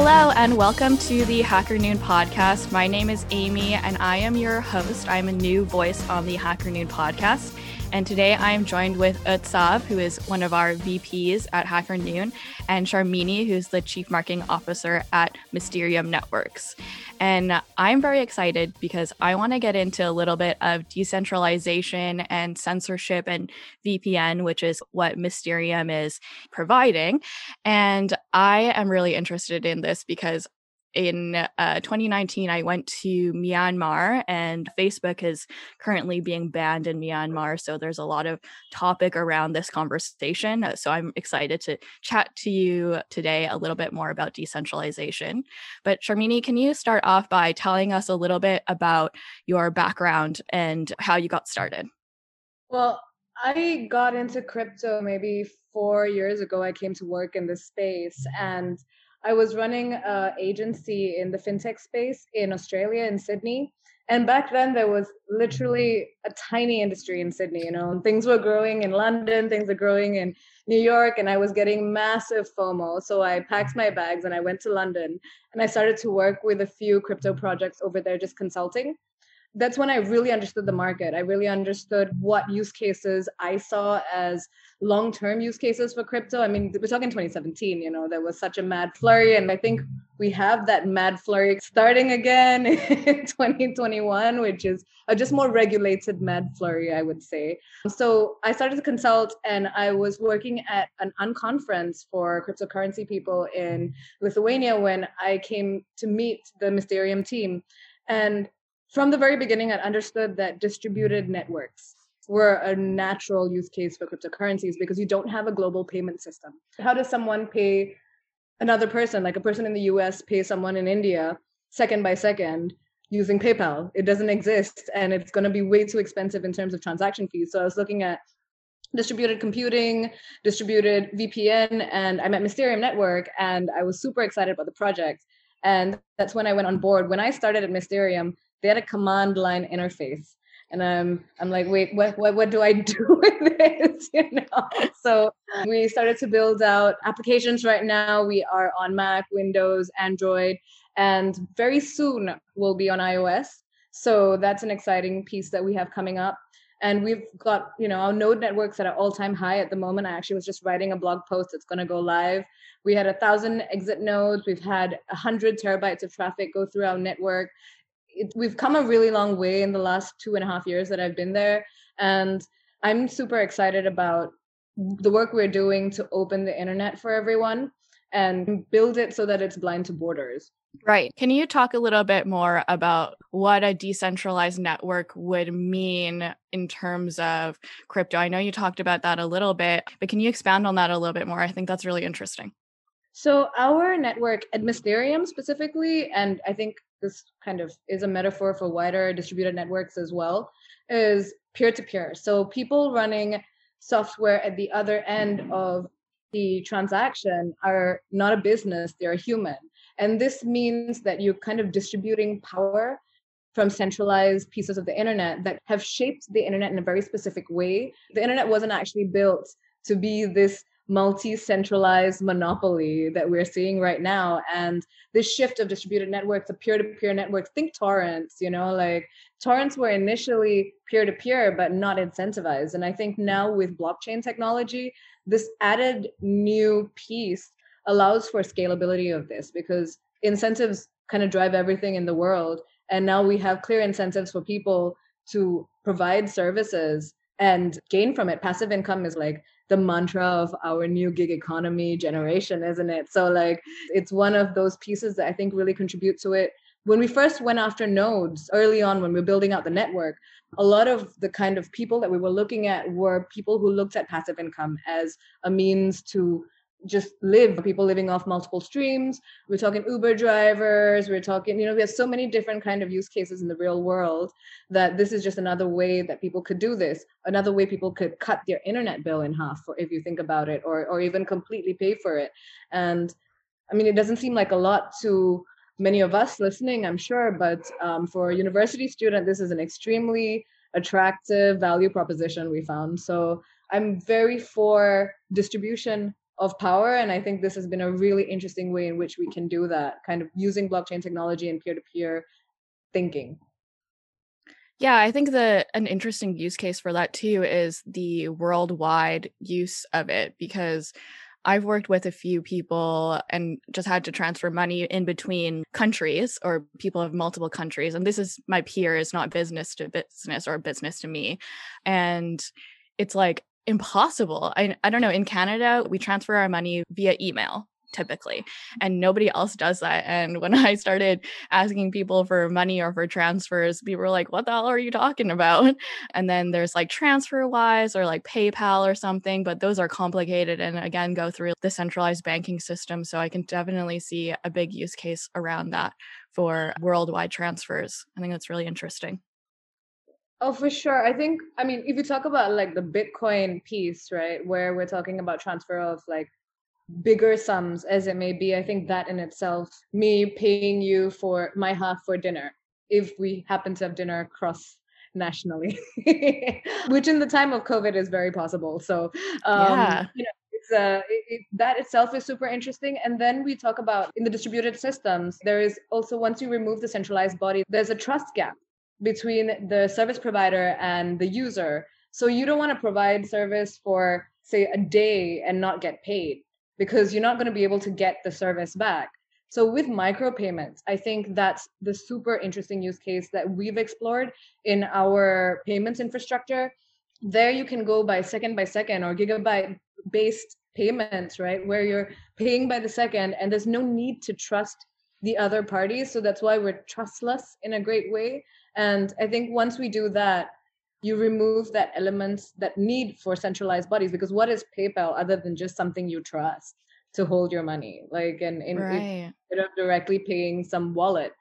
Hello, and welcome to the Hacker Noon podcast. My name is Amy, and I am your host. I'm a new voice on the Hacker Noon podcast. And today I am joined with Utsav, who is one of our VPs at Hacker Noon, and Sharmini, who's the Chief Marketing Officer at Mysterium Networks. And I'm very excited because I want to get into a little bit of decentralization and censorship and VPN, which is what Mysterium is providing. And I am really interested in this because in uh, 2019, I went to Myanmar, and Facebook is currently being banned in Myanmar. So there's a lot of topic around this conversation. Uh, so I'm excited to chat to you today a little bit more about decentralization. But Sharmini, can you start off by telling us a little bit about your background and how you got started? Well, I got into crypto maybe four years ago. I came to work in this space and I was running an agency in the fintech space in Australia, in Sydney. And back then, there was literally a tiny industry in Sydney. You know, things were growing in London, things were growing in New York, and I was getting massive FOMO. So I packed my bags and I went to London and I started to work with a few crypto projects over there, just consulting that's when I really understood the market. I really understood what use cases I saw as long term use cases for crypto. I mean, we're talking 2017, you know, there was such a mad flurry. And I think we have that mad flurry starting again in 2021, which is a just more regulated mad flurry, I would say. So I started to consult and I was working at an unconference for cryptocurrency people in Lithuania when I came to meet the Mysterium team. And from the very beginning, I understood that distributed mm. networks were a natural use case for cryptocurrencies because you don't have a global payment system. How does someone pay another person, like a person in the US, pay someone in India second by second using PayPal? It doesn't exist and it's going to be way too expensive in terms of transaction fees. So I was looking at distributed computing, distributed VPN, and I met Mysterium Network and I was super excited about the project. And that's when I went on board. When I started at Mysterium, they had a command line interface and I'm I'm like, wait, what what what do I do with this? You know. So we started to build out applications. Right now, we are on Mac, Windows, Android, and very soon we'll be on iOS. So that's an exciting piece that we have coming up. And we've got, you know, our node networks at an all-time high at the moment. I actually was just writing a blog post that's going to go live. We had a thousand exit nodes. We've had a hundred terabytes of traffic go through our network it, we've come a really long way in the last two and a half years that I've been there. And I'm super excited about the work we're doing to open the internet for everyone and build it so that it's blind to borders. Right. Can you talk a little bit more about what a decentralized network would mean in terms of crypto? I know you talked about that a little bit, but can you expand on that a little bit more? I think that's really interesting. So, our network at Mysterium specifically, and I think this kind of is a metaphor for wider distributed networks as well, is peer to peer. So people running software at the other end of the transaction are not a business, they're a human. And this means that you're kind of distributing power from centralized pieces of the internet that have shaped the internet in a very specific way. The internet wasn't actually built to be this multi-centralized monopoly that we're seeing right now. And this shift of distributed networks to peer-to-peer networks think torrents you know like torrents were initially peer-to-peer but not incentivized. And i think now with blockchain technology this added new piece allows for scalability of this because incentives kind of drive everything in the world. And now we have clear incentives for people to provide services and gain from it. Passive income is like the mantra of our new gig economy generation, isn't it? So, like, it's one of those pieces that I think really contribute to it. When we first went after nodes early on, when we were building out the network, a lot of the kind of people that we were looking at were people who looked at passive income as a means to just live people living off multiple streams. We're talking uber drivers we're talking you know we have so many different kind of use cases in the real world that this is just another way that people could do this another way people could cut their internet bill in half if you think about it or or even completely pay for it. And i mean it doesn't seem like a lot to many of us listening i'm sure but um, for a university student this is an extremely attractive value proposition we found. So i'm very for distribution of power. And I think this has been a really interesting way in which we can do that, kind of using blockchain technology and peer to peer thinking. Yeah, I think that an interesting use case for that too is the worldwide use of it because I've worked with a few people and just had to transfer money in between countries or people of multiple countries. And this is my peers, not business to business or business to me. And it's like impossible. I, I don't know. In Canada, we transfer our money via email typically and nobody else does that and when i started asking people for money or for transfers people were like what the hell are you talking about and then there's like TransferWise or like paypal or something but those are complicated and again go through the centralized banking system so i can definitely see a big use case around that for worldwide transfers i think that's really interesting Oh, for sure. I think, I mean, if you talk about like the Bitcoin piece, right, where we're talking about transfer of like bigger sums as it may be, I think that in itself, me paying you for my half for dinner, if we happen to have dinner cross nationally, which in the time of COVID is very possible. So, um, yeah. you know, it's uh, it, it, that itself is super interesting. And then we talk about in the distributed systems, there is also once you remove the centralized body, there's a trust gap between the service provider and the user. So you don't want to provide service for, say, a day and not get paid because you're not going to be able to get the service back. So with micropayments, I think that's the super interesting use case that we've explored in our payments infrastructure. There you can go by second by second or gigabyte based payments, right? Where you're paying by the second and there's no need to trust the other parties. So that's why we're trustless in a great way. And I think once we do that, you remove that element, that need for centralized bodies, because what is PayPal other than just something you trust to hold your money? Like, and in, right. instead of directly paying some wallet.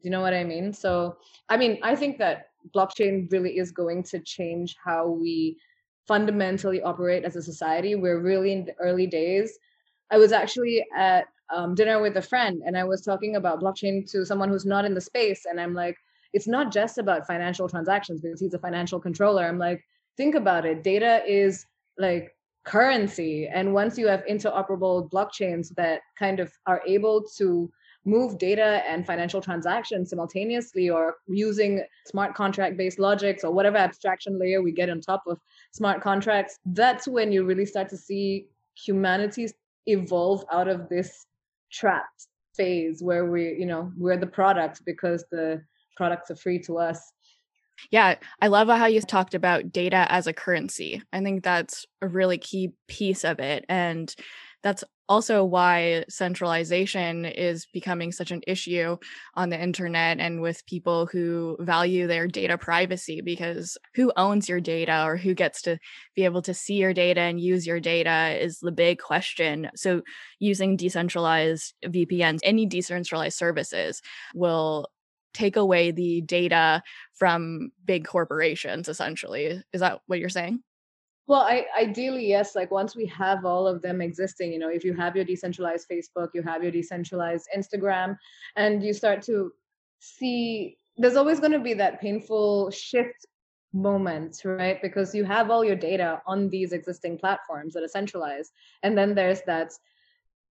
Do you know what I mean? So, I mean, I think that blockchain really is going to change how we fundamentally operate as a society. We're really in the early days. I was actually at um, dinner with a friend and I was talking about blockchain to someone who's not in the space. And I'm like, it's not just about financial transactions because he's a financial controller. I'm like, think about it. Data is like currency. And once you have interoperable blockchains that kind of are able to move data and financial transactions simultaneously or using smart contract based logics or whatever abstraction layer we get on top of smart contracts, that's when you really start to see humanity evolve out of this trapped phase where we, you know, we're the product because the products are free to us. Yeah, I love how you talked about data as a currency. I think that's a really key piece of it. And that's also why centralization is becoming such an issue on the internet and with people who value their data privacy because who owns your data or who gets to be able to see your data and use your data is the big question. So using decentralized VPNs, any decentralized services will take away the data from big corporations essentially. Is that what you're saying? Well I, ideally yes like once we have all of them existing you know if you have your decentralized facebook you have your decentralized instagram and you start to see there's always going to be that painful shift moment right? Because you have all your data on these existing platforms that are centralized and then there's that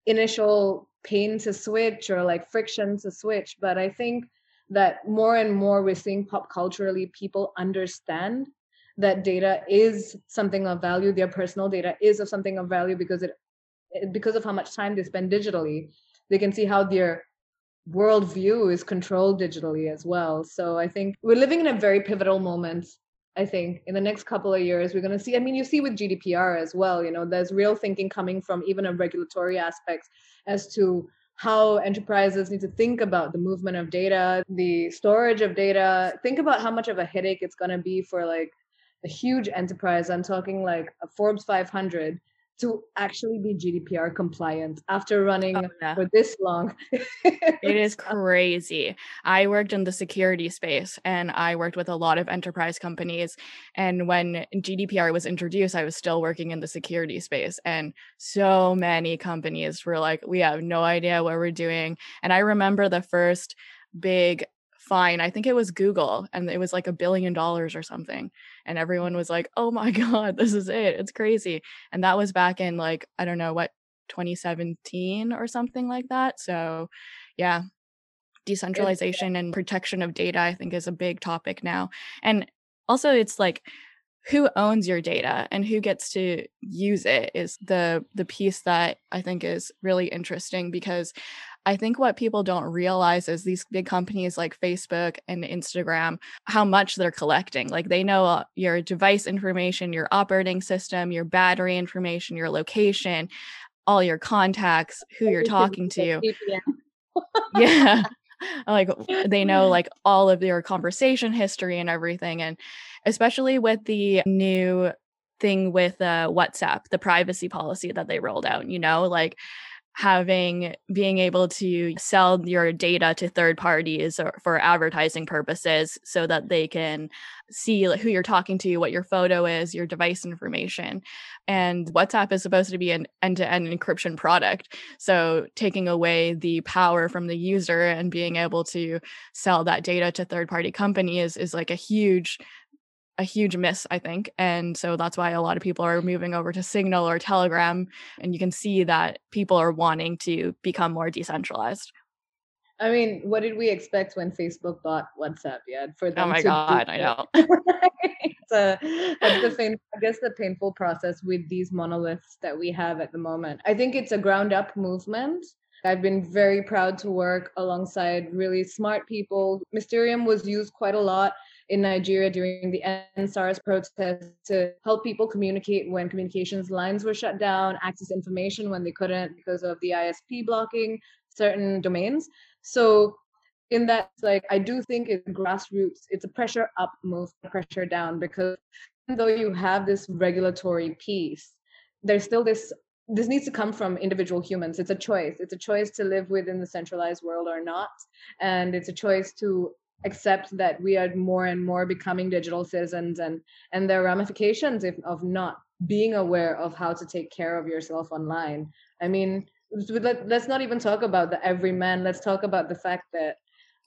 initial pain to switch or like friction to switch. But i think that more and more we're seeing pop culturally people understand that data is something of value their personal data is of something of value because it because of how much time they spend digitally they can see how their worldview is controlled digitally as well. So i think we're living in a very pivotal moment i think in the next couple of years. We're going to see i mean you see with gdpr as well you know there's real thinking coming from even a regulatory aspect as to how enterprises need to think about the movement of data, the storage of data. Think about how much of a headache it's going to be for like a huge enterprise. I'm talking like a Forbes 500 to actually be GDPR compliant after running oh, yeah. for this long. it is crazy. I worked in the security space and I worked with a lot of enterprise companies. And when GDPR was introduced, I was still working in the security space. And so many companies were like, we have no idea what we're doing. And I remember the first big fine. I think it was Google and it was like a billion dollars or something. And everyone was like, oh my God, this is it. It's crazy. And that was back in like, I don't know what 2017 or something like that. So, yeah, decentralization and protection of data, I think, is a big topic now. And also, it's like, who owns your data and who gets to use it is the the piece that I think is really interesting because I think what people don't realize is these big companies like Facebook and Instagram, how much they're collecting. Like they know uh, your device information, your operating system, your battery information, your location, all your contacts, who you're talking to. yeah. like they know like all of your conversation history and everything and especially with the new thing with uh, WhatsApp, the privacy policy that they rolled out, you know, like having being able to sell your data to third parties or for advertising purposes so that they can see who you're talking to what your photo is your device information. And whatsapp is supposed to be an end-to-end encryption product. So taking away the power from the user and being able to sell that data to third party companies is like a huge a huge miss, I think. And so that's why a lot of people are mm-hmm. moving over to Signal or Telegram. And you can see that people are wanting to become more decentralized. I mean, what did we expect when Facebook bought WhatsApp? Yeah, for oh them. Oh my god, I know. it's a, that's the pain, I guess the painful process with these monoliths that we have at the moment. I think it's a ground up movement. I've been very proud to work alongside really smart people. Mysterium was used quite a lot in Nigeria during the EndSARS protests to help people communicate when communications lines were shut down, access information when they couldn't because of the ISP blocking certain domains. So in that, like I do think it's grassroots, it's a pressure up move, pressure down, because though you have this regulatory piece, there's still this this needs to come from individual humans it's a choice it's a choice to live within the centralized world or not and it's a choice to accept that we are more and more becoming digital citizens and and there are ramifications if, of not being aware of how to take care of yourself online. I mean let, let's not even talk about the everyman. Let's talk about the fact that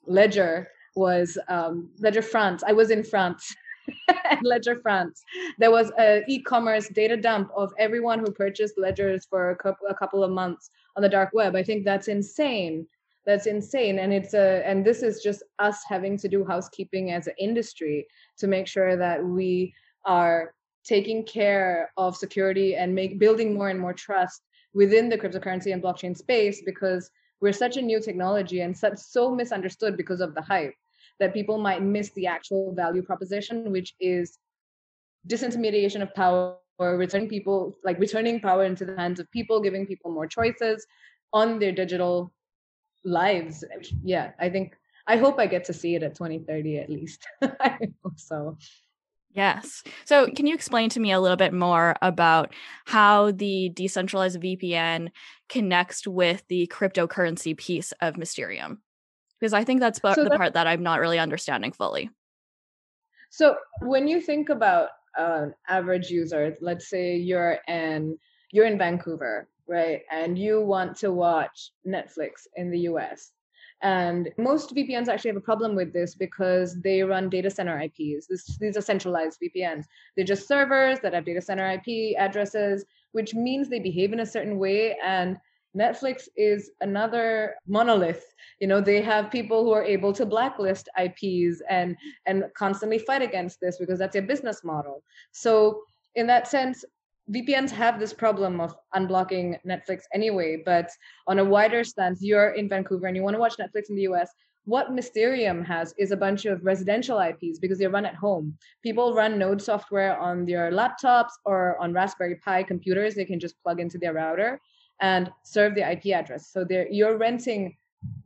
ledger was um, ledger france. I was in france. Ledger france. There was a e-commerce data dump of everyone who purchased ledgers for a couple, a couple of months on the dark web. I think that's insane that's insane and it's a and this is just us having to do housekeeping as an industry to make sure that we are taking care of security and make building more and more trust within the cryptocurrency and blockchain space because we're such a new technology and such so misunderstood because of the hype that people might miss the actual value proposition which is disintermediation of power or returning people like returning power into the hands of people giving people more choices on their digital lives. Yeah i think i hope i get to see it at 2030 at least. I hope so. Yes. So can you explain to me a little bit more about how the decentralized vpn connects with the cryptocurrency piece of mysterium? Because i think that's so the part that i'm not really understanding fully. So when you think about uh, an average user let's say you're in you're in vancouver right? And you want to watch Netflix in the US. And most VPNs actually have a problem with this because they run data center IPs. This, these are centralized VPNs. They're just servers that have data center IP addresses, which means they behave in a certain way. And Netflix is another monolith. You know, they have people who are able to blacklist IPs and and constantly fight against this because that's their business model. So in that sense, VPNs have this problem of unblocking Netflix anyway, but on a wider stance, you're in Vancouver and you want to watch Netflix in the US. What Mysterium has is a bunch of residential IPs because they run at home. People run Node software on their laptops or on Raspberry Pi computers. They can just plug into their router and serve the IP address. So you're renting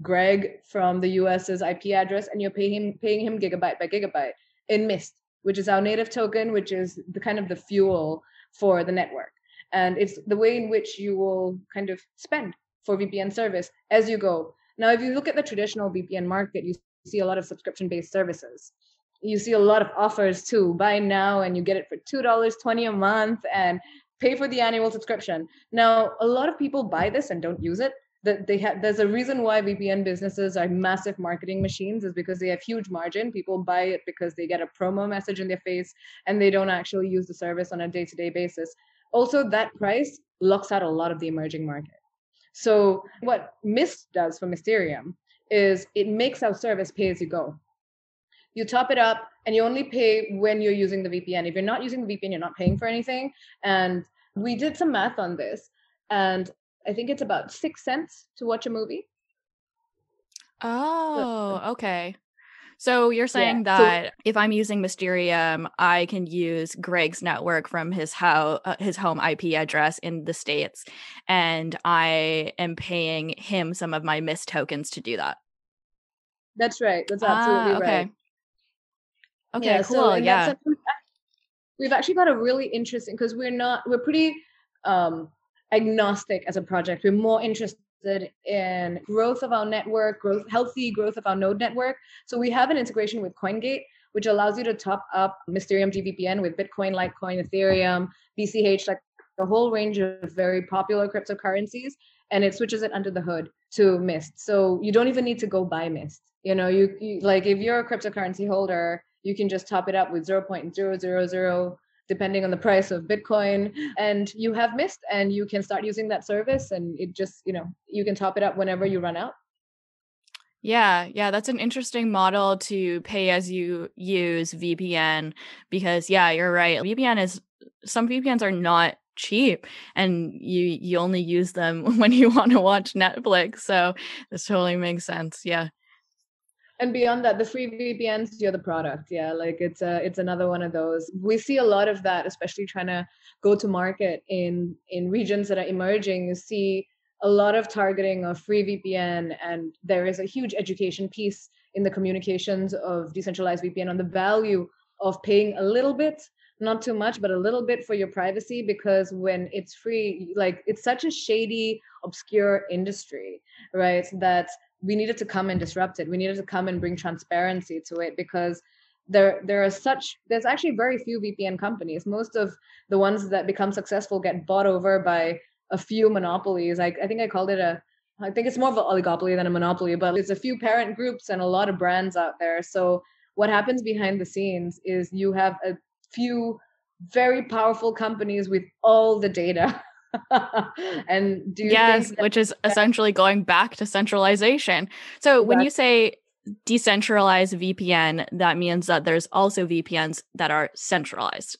Greg from the US's IP address and you're paying him, paying him gigabyte by gigabyte in MYST, which is our native token, which is the kind of the fuel for the network. And it's the way in which you will kind of spend for VPN service as you go. Now, if you look at the traditional VPN market, you see a lot of subscription based services. You see a lot of offers too. Buy now and you get it for $2.20 a month and pay for the annual subscription. Now, a lot of people buy this and don't use it. That they have there's a reason why VPN businesses are massive marketing machines is because they have huge margin. People buy it because they get a promo message in their face and they don't actually use the service on a day-to-day basis. Also, that price locks out a lot of the emerging market. So what MYST does for Mysterium is it makes our service pay as you go. You top it up and you only pay when you're using the VPN. If you're not using the VPN, you're not paying for anything. And we did some math on this, and I think it's about six cents to watch a movie. Oh, okay. So you're saying yeah. that so, if I'm using Mysterium, I can use Greg's network from his how uh, his home IP address in the states, and I am paying him some of my MYST tokens to do that. That's right. That's absolutely ah, okay. right. Okay, yeah, cool. So yeah. we've actually got a really interesting because we're not we're pretty um agnostic as a project. We're more interested in growth of our network, growth, healthy growth of our node network. So we have an integration with CoinGate, which allows you to top up Mysterium dVPN with Bitcoin, Litecoin, Ethereum, BCH, like a whole range of very popular cryptocurrencies, and it switches it under the hood to MYST. So you don't even need to go buy MYST. You know, you, you like if you're a cryptocurrency holder, you can just top it up with 0.000 depending on the price of bitcoin and you have MYST and you can start using that service and it just you know you can top it up whenever you run out yeah, yeah, that's an interesting model to pay as you use VPN because yeah, you're right. VPN is some VPNs are not cheap and you you only use them when you want to watch Netflix. So this totally makes sense. Yeah and beyond that the free vpns you're the product. Yeah like it's a it's another one of those. We see a lot of that especially trying to go to market in in regions that are emerging. You see a lot of targeting of free vpn and there is a huge education piece in the communications of decentralized vpn on the value of paying a little bit not too much but a little bit for your privacy because when it's free like it's such a shady obscure industry right that we needed to come and disrupt it. We needed to come and bring transparency to it because there there are such there's actually very few VPN companies. Most of the ones that become successful get bought over by a few monopolies. I, I think I called it a I think it's more of an oligopoly than a monopoly, but there's a few parent groups and a lot of brands out there. So what happens behind the scenes is you have a few very powerful companies with all the data and do yes, which is essentially going back to centralization. So when you say decentralized VPN, that means that there's also VPNs that are centralized.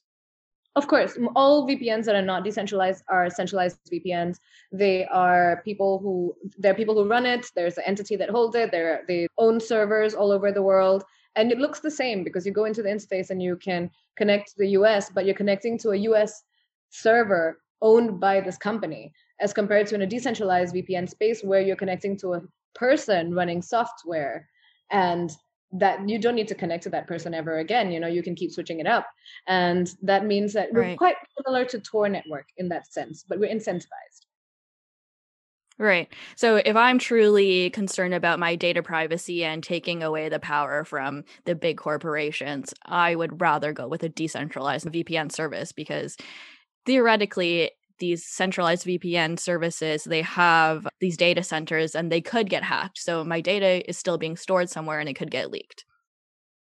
Of course, all VPNs that are not decentralized are centralized VPNs. They are people who there are people who run it. There's an entity that holds it. They're, they own servers all over the world, and it looks the same because you go into the interface and you can connect to the US, but you're connecting to a US server owned by this company as compared to in a decentralized VPN space where you're connecting to a person running software and that you don't need to connect to that person ever again you know you can keep switching it up. And that means that we're quite similar to tor network in that sense but we're incentivized. Right. So if I'm truly concerned about my data privacy and taking away the power from the big corporations, I would rather go with a decentralized VPN service because theoretically these centralized VPN services, they have these data centers and they could get hacked. So my data is still being stored somewhere and it could get leaked.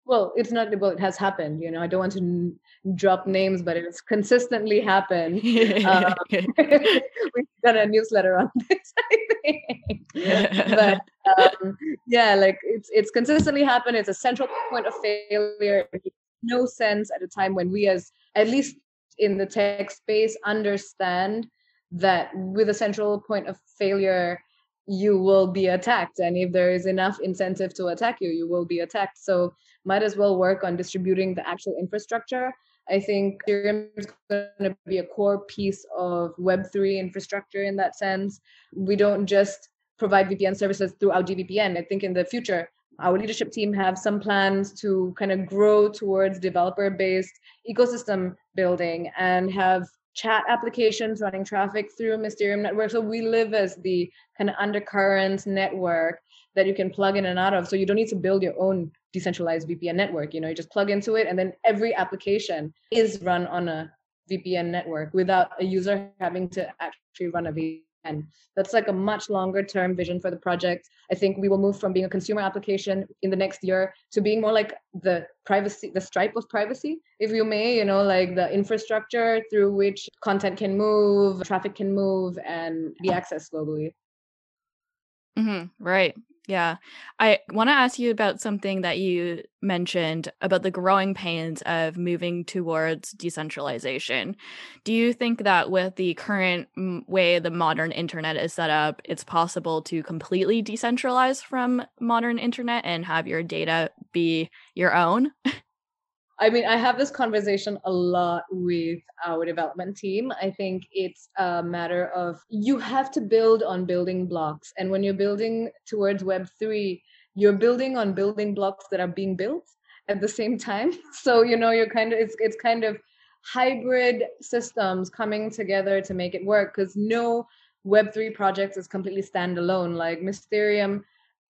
Well, it's not, well, it has happened. You know, I don't want to n- drop names, but it's consistently happened. um, we've done a newsletter on this, I think. but um, yeah, like it's, it's consistently happened. It's a central point of failure. no sense at a time when we as, at least in the tech space understand that with a central point of failure you will be attacked. And if there is enough incentive to attack you you will be attacked. So might as well work on distributing the actual infrastructure. I think ethereum is going to be a core piece of web3 infrastructure in that sense. We don't just provide vpn services through our dVPN i think in the future our leadership team have some plans to kind of grow towards developer based ecosystem building and have chat applications running traffic through Mysterium network. So we live as the kind of undercurrent network that you can plug in and out of. So you don't need to build your own decentralized VPN network. You know, you just plug into it and then every application is run on a VPN network without a user having to actually run a And that's like a much longer term vision for the project. I think we will move from being a consumer application in the next year to being more like the privacy, the stripe of privacy, if you may, you know, like the infrastructure through which content can move, traffic can move, and be accessed globally. Mm-hmm, right. Yeah. I want to ask you about something that you mentioned about the growing pains of moving towards decentralization. Do you think that with the current mm, way the modern internet is set up, it's possible to completely decentralize from modern internet and have your data be your own? I mean, I have this conversation a lot with our development team. I think it's a matter of you have to build on building blocks. And when you're building towards Web3, you're building on building blocks that are being built at the same time. So, you know, you're kind of, it's, it's kind of hybrid systems coming together to make it work because no Web3 project is completely standalone. Like Mysterium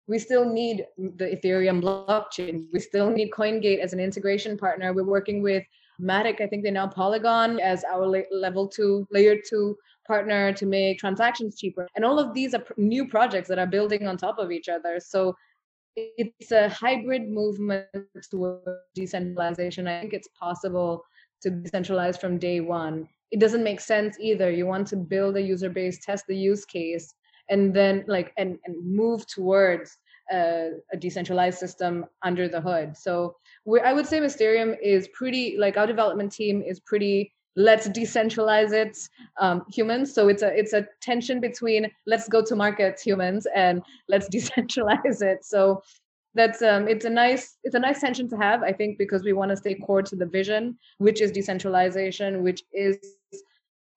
we still need the Ethereum blockchain. We still need CoinGate as an integration partner. We're working with Matic, I think they now Polygon as our level two, layer two partner to make transactions cheaper. And all of these are new projects that are building on top of each other. So it's a hybrid movement towards decentralization. I think it's possible to decentralize from day one. It doesn't make sense either. You want to build a user base, test the use case, and then like and, and move towards a, a decentralized system under the hood. So i would say mysterium is pretty like our development team is pretty let's decentralize it um, humans. So it's a it's a tension between let's go to market humans and let's decentralize it. So that's um it's a nice it's a nice tension to have i think because we want to stay core to the vision which is decentralization which is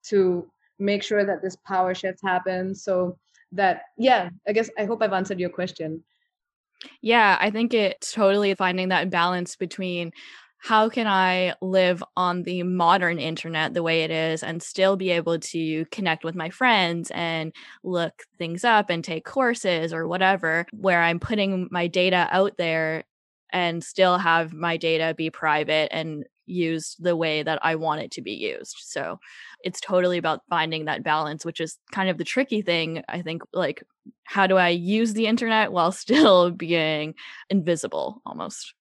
to make sure that this power shift happens. So that yeah i guess i hope i've answered your question. Yeah i think it's totally finding that balance between how can I live on the modern internet the way it is and still be able to connect with my friends and look things up and take courses or whatever, where I'm putting my data out there and still have my data be private and used the way that I want it to be used. So it's totally about finding that balance, which is kind of the tricky thing. I think, like, how do I use the internet while still being invisible almost?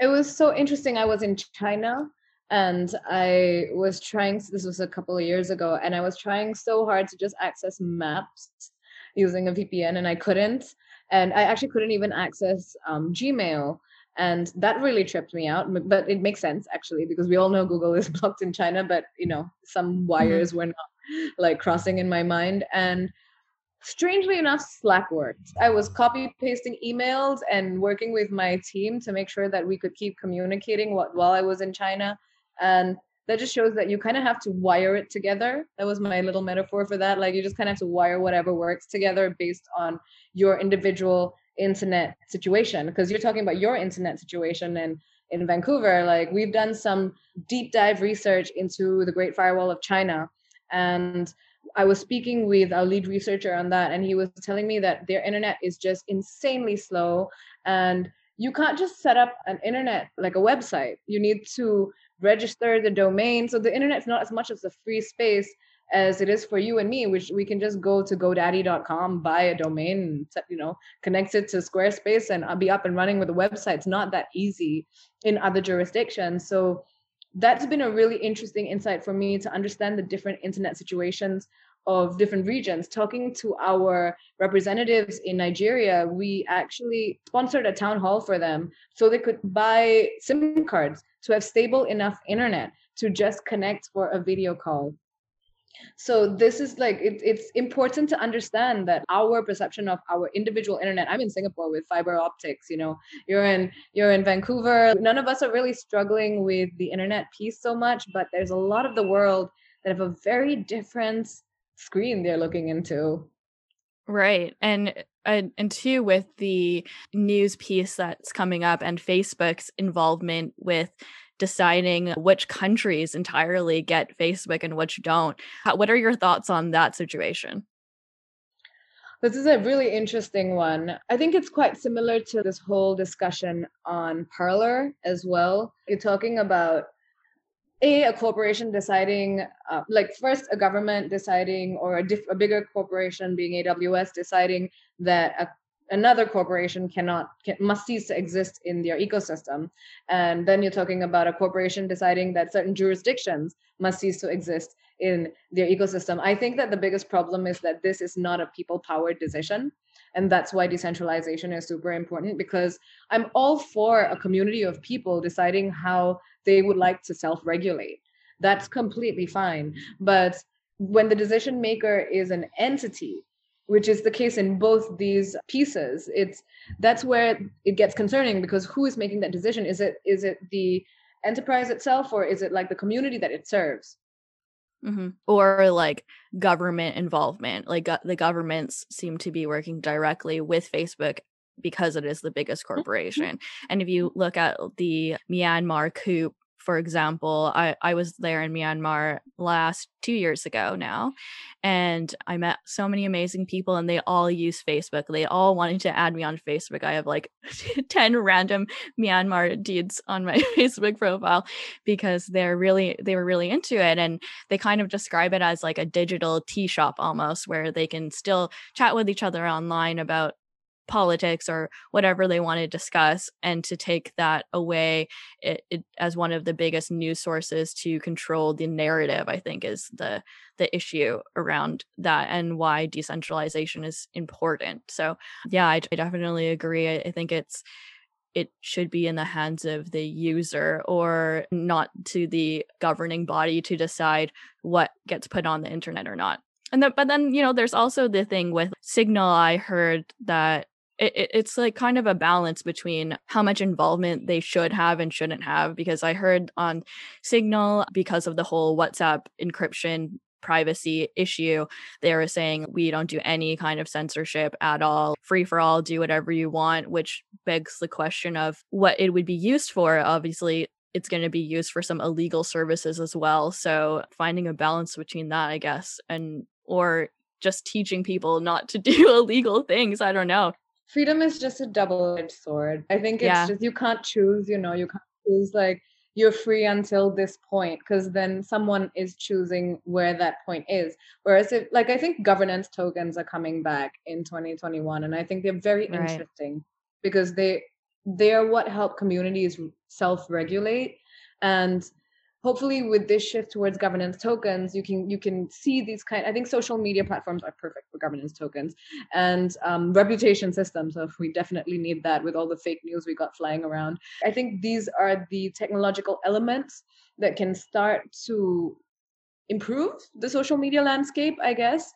It was so interesting. I was in China and I was trying, this was a couple of years ago, and I was trying so hard to just access maps using a VPN and I couldn't. And I actually couldn't even access um, Gmail and that really tripped me out but it makes sense actually because we all know google is blocked in china but you know some mm-hmm. wires mm-hmm. were not like crossing in my mind and strangely enough slack worked i was copy pasting emails and working with my team to make sure that we could keep communicating while i was in china and that just shows that you kind of have to wire it together that was my little metaphor for that like you just kind of have to wire whatever works together based on your individual internet situation because you're talking about your internet situation and in Vancouver like we've done some deep dive research into the Great Firewall of China. And I was speaking with our lead researcher on that and he was telling me that their internet is just insanely slow. And you can't just set up an internet like a website. You need to register the domain. So the internet's not as much as a free space as it is for you and me, which we can just go to GoDaddy.com, buy a domain, you know, connect it to Squarespace, and I'll be up and running with a website. It's not that easy in other jurisdictions. So that's been a really interesting insight for me to understand the different internet situations of different regions. Talking to our representatives in Nigeria, we actually sponsored a town hall for them so they could buy SIM cards to have stable enough internet to just connect for a video call so this is like it, it's important to understand that our perception of our individual internet i'm in singapore with fiber optics you know you're in you're in vancouver. None of us are really struggling with the internet piece so much but there's a lot of the world that have a very different screen they're looking into. Right and and, and two with the news piece that's coming up and facebook's involvement with deciding which countries entirely get Facebook and which don't. How, what are your thoughts on that situation? This is a really interesting one. I think it's quite similar to this whole discussion on Parler as well. You're talking about a a corporation deciding uh, like first a government deciding or a, diff- a bigger corporation being aws deciding that a, another corporation cannot can, must cease to exist in their ecosystem. And then you're talking about a corporation deciding that certain jurisdictions must cease to exist in their ecosystem. I think that the biggest problem is that this is not a people powered decision and that's why decentralization is super important because i'm all for a community of people deciding how they would like to self-regulate. That's completely fine. But when the decision maker is an entity which is the case in both these pieces. It's that's where it gets concerning because who is making that decision? Is it is it the enterprise itself or is it like the community that it serves? Mm-hmm. or like government involvement. Like uh, the governments seem to be working directly with facebook because it is the biggest mm-hmm. corporation. And if you look at the myanmar coup for example, I, I was there in Myanmar last two years ago now, and I met so many amazing people, and they all use Facebook. They all wanted to add me on Facebook. I have like 10 random Myanmar dudes on my Facebook profile because they're really, they were really into it. And they kind of describe it as like a digital tea shop almost, where they can still chat with each other online about politics or whatever they want to discuss and to take that away it, it, as one of the biggest news sources to control the narrative i think is the the issue around that and why decentralization is important. So yeah i, I definitely agree. I, I think it's it should be in the hands of the user or not to the governing body to decide what gets put on the internet or not. And then, but then you know there's also the thing with signal i heard that it, it's like kind of a balance between how much involvement they should have and shouldn't have because i heard on signal because of the whole whatsapp encryption privacy issue they were saying we don't do any kind of censorship at all. Free for all do whatever you want which begs the question of what it would be used for. Obviously it's going to be used for some illegal services as well. So finding a balance between that i guess and or just teaching people not to do illegal things i don't know freedom is just a double-edged sword. I think it's yeah. just you can't choose, you know, you can't choose like you're free until this point because then someone is choosing where that point is. Whereas if like I think governance tokens are coming back in 2021 and I think they're very right. interesting because they they are what help communities self-regulate and hopefully with this shift towards governance tokens you can you can see these kind i think social media platforms are perfect for governance tokens and um, reputation systems. So we definitely need that with all the fake news we got flying around. I think these are the technological elements that can start to improve the social media landscape i guess.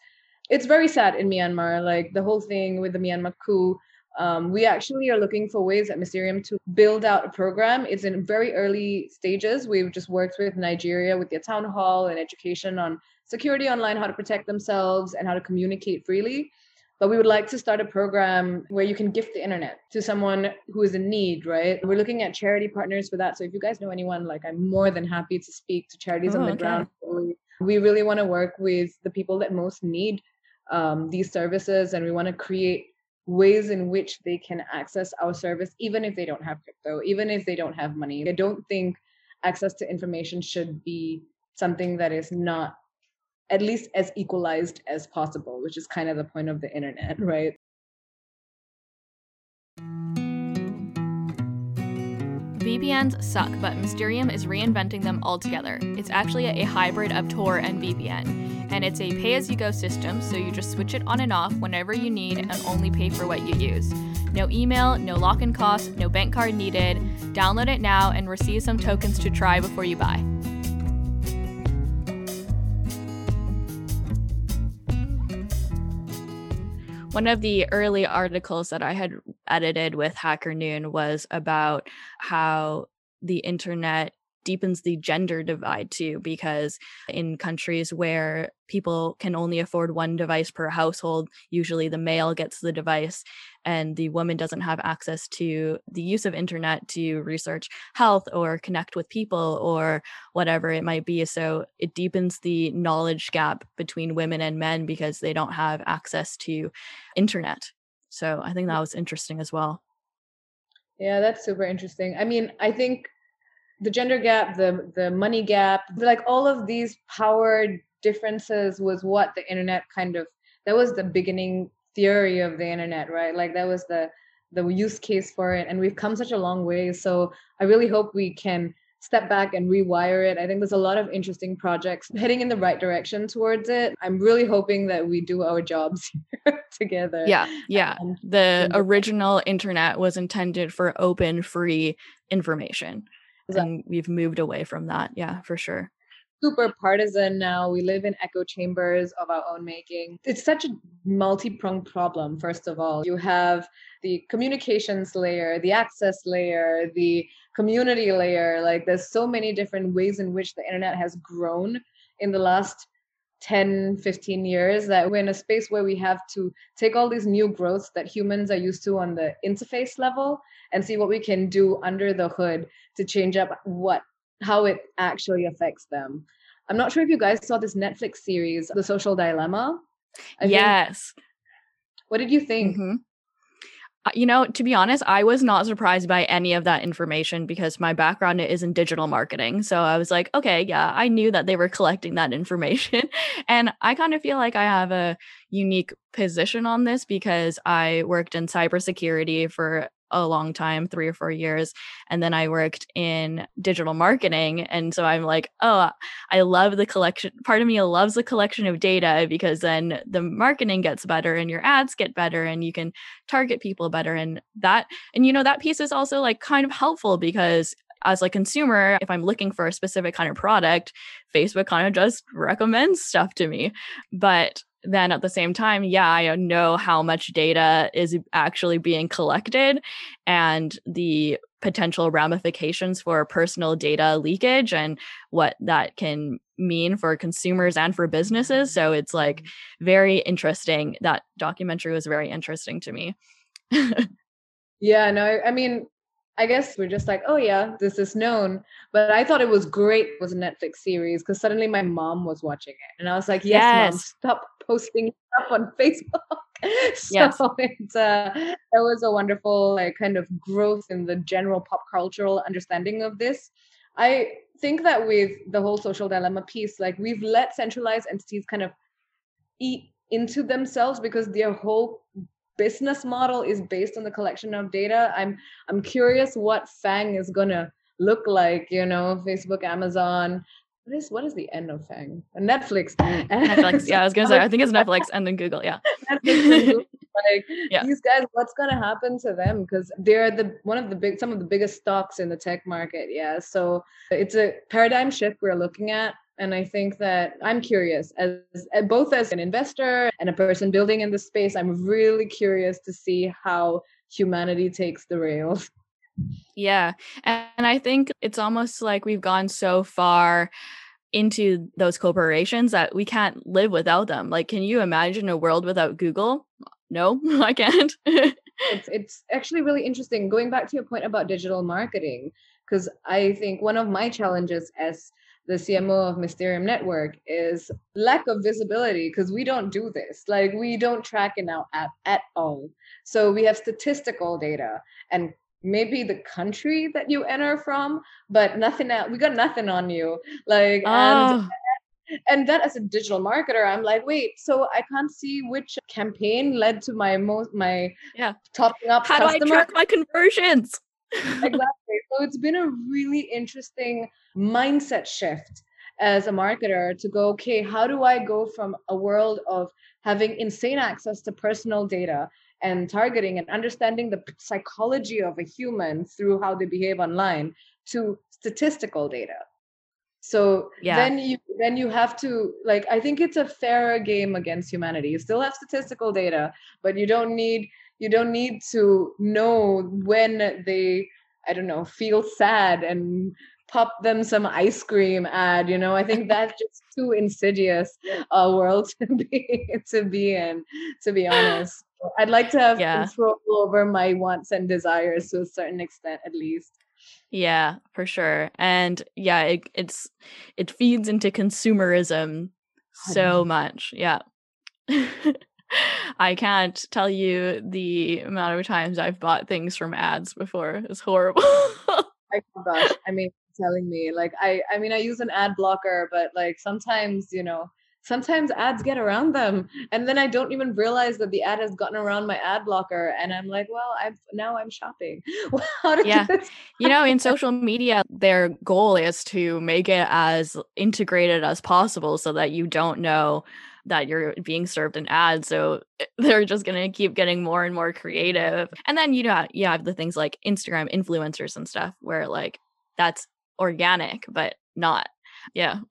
It's very sad in myanmar like the whole thing with the myanmar coup um, we actually are looking for ways at Mysterium to build out a program. It's in very early stages. We've just worked with Nigeria with their town hall and education on security online, how to protect themselves, and how to communicate freely. But we would like to start a program where you can gift the internet to someone who is in need, right? We're looking at charity partners for that. So if you guys know anyone, like I'm more than happy to speak to charities oh, on the okay. ground. We really want to work with the people that most need um, these services, and we want to create ways in which they can access our service, even if they don't have crypto, even if they don't have money. I don't think access to information should be something that is not at least as equalized as possible, which is kind of the point of the internet, right? VPNs suck, but Mysterium is reinventing them altogether. It's actually a hybrid of Tor and VPN, and it's a pay as you go system, so you just switch it on and off whenever you need and only pay for what you use. No email, no lock in cost, no bank card needed. Download it now and receive some tokens to try before you buy. One of the early articles that I had edited with Hacker Noon was about how the internet deepens the gender divide too because in countries where people can only afford one device per household usually the male gets the device and the woman doesn't have access to the use of internet to research health or connect with people or whatever it might be so it deepens the knowledge gap between women and men because they don't have access to internet. So i think that was interesting as well. Yeah that's super interesting. I mean i think the gender gap, the the money gap, like all of these power differences was what the internet kind of that was the beginning theory of the internet, right? Like that was the the use case for it and we've come such a long way. So i really hope we can step back and rewire it. I think there's a lot of interesting projects heading in the right direction towards it. I'm really hoping that we do our jobs together. Yeah yeah. Um, the original internet was intended for open free information exactly. and we've moved away from that. Yeah for sure super partisan now. We live in echo chambers of our own making. It's such a multi pronged problem, first of all. You have the communications layer, the access layer, the community layer. Like, there's so many different ways in which the internet has grown in the last 10 15 years that we're in a space where we have to take all these new growths that humans are used to on the interface level and see what we can do under the hood to change up what how it actually affects them. I'm not sure if you guys saw this Netflix series, The Social Dilemma. I yes. What did you think? Mm-hmm. Uh, you know, to be honest, I was not surprised by any of that information because my background is in digital marketing. So I was like, okay, yeah, I knew that they were collecting that information. and I kind of feel like I have a unique position on this because I worked in cybersecurity for a long time, three or four years. And then I worked in digital marketing. And so I'm like, oh, I love the collection. Part of me loves the collection of data because then the marketing gets better and your ads get better and you can target people better. And that, and you know, that piece is also like kind of helpful because as a consumer, if I'm looking for a specific kind of product, Facebook kind of just recommends stuff to me. But then at the same time, yeah, I know how much data is actually being collected and the potential ramifications for personal data leakage and what that can mean for consumers and for businesses. So it's like mm-hmm. very interesting. That documentary was very interesting to me. yeah, no, I mean, I guess we're just like, oh yeah, this is known. But I thought it was great it was a Netflix series because suddenly my mom was watching it. And I was like, yes, yes. mom, stop posting stuff on Facebook. so yes. it's uh it was a wonderful like kind of growth in the general pop cultural understanding of this. I think that with the whole social dilemma piece, like we've let centralized entities kind of eat into themselves because their whole business model is based on the collection of data. I'm i'm curious what fang is going to look like you know facebook amazon. What is what is the end of fang? Netflix. Netflix. Yeah i was gonna say i think it's netflix and then google yeah. Like yeah. these guys what's going to happen to them? Because they're the one of the big some of the biggest stocks in the tech market yeah. So it's a paradigm shift we're looking at and I think that I'm curious as eh, both as an investor and a person building in this space, I'm really curious to see how humanity takes the rails. Yeah. And I think it's almost like we've gone so far into those corporations that we can't live without them. Like, can you imagine a world without Google? No, I can't. it's, it's actually really interesting. Going back to your point about digital marketing, because I think one of my challenges as the CMO of Mysterium Network is lack of visibility because we don't do this. Like we don't track in our app at all. So we have statistical data and maybe the country that you enter from, but nothing else. We got nothing on you. Like oh. and and that as a digital marketer i'm like wait so i can't see which campaign led to my most my yeah topping up how customer. do i track my conversions exactly. So it's been a really interesting mindset shift as a marketer to go, okay, how do I go from a world of having insane access to personal data and targeting and understanding the psychology of a human through how they behave online to statistical data? So yeah. then you then you have to like I think it's a fairer game against humanity. You still have statistical data, but you don't need you don't need to know when they i don't know feel sad and pop them some ice cream ad you know? I think that's just too insidious a world to be to be in to be honest. I'd like to have yeah. control over my wants and desires to a certain extent at least. Yeah for sure. And yeah it, it's it feeds into consumerism so much. Yeah I can't tell you the amount of times I've bought things from ads before. It's horrible. oh my gosh. I mean, telling me. Like I I mean I use an ad blocker, but like sometimes, you know, sometimes ads get around them and then i don't even realize that the ad has gotten around my ad blocker and i'm like well i'm now i'm shopping yeah you know in social media their goal is to make it as integrated as possible so that you don't know that you're being served an ad so eh, they're just going to keep getting more and more creative and then you know you have the things like instagram influencers and stuff where like that's organic but not yeah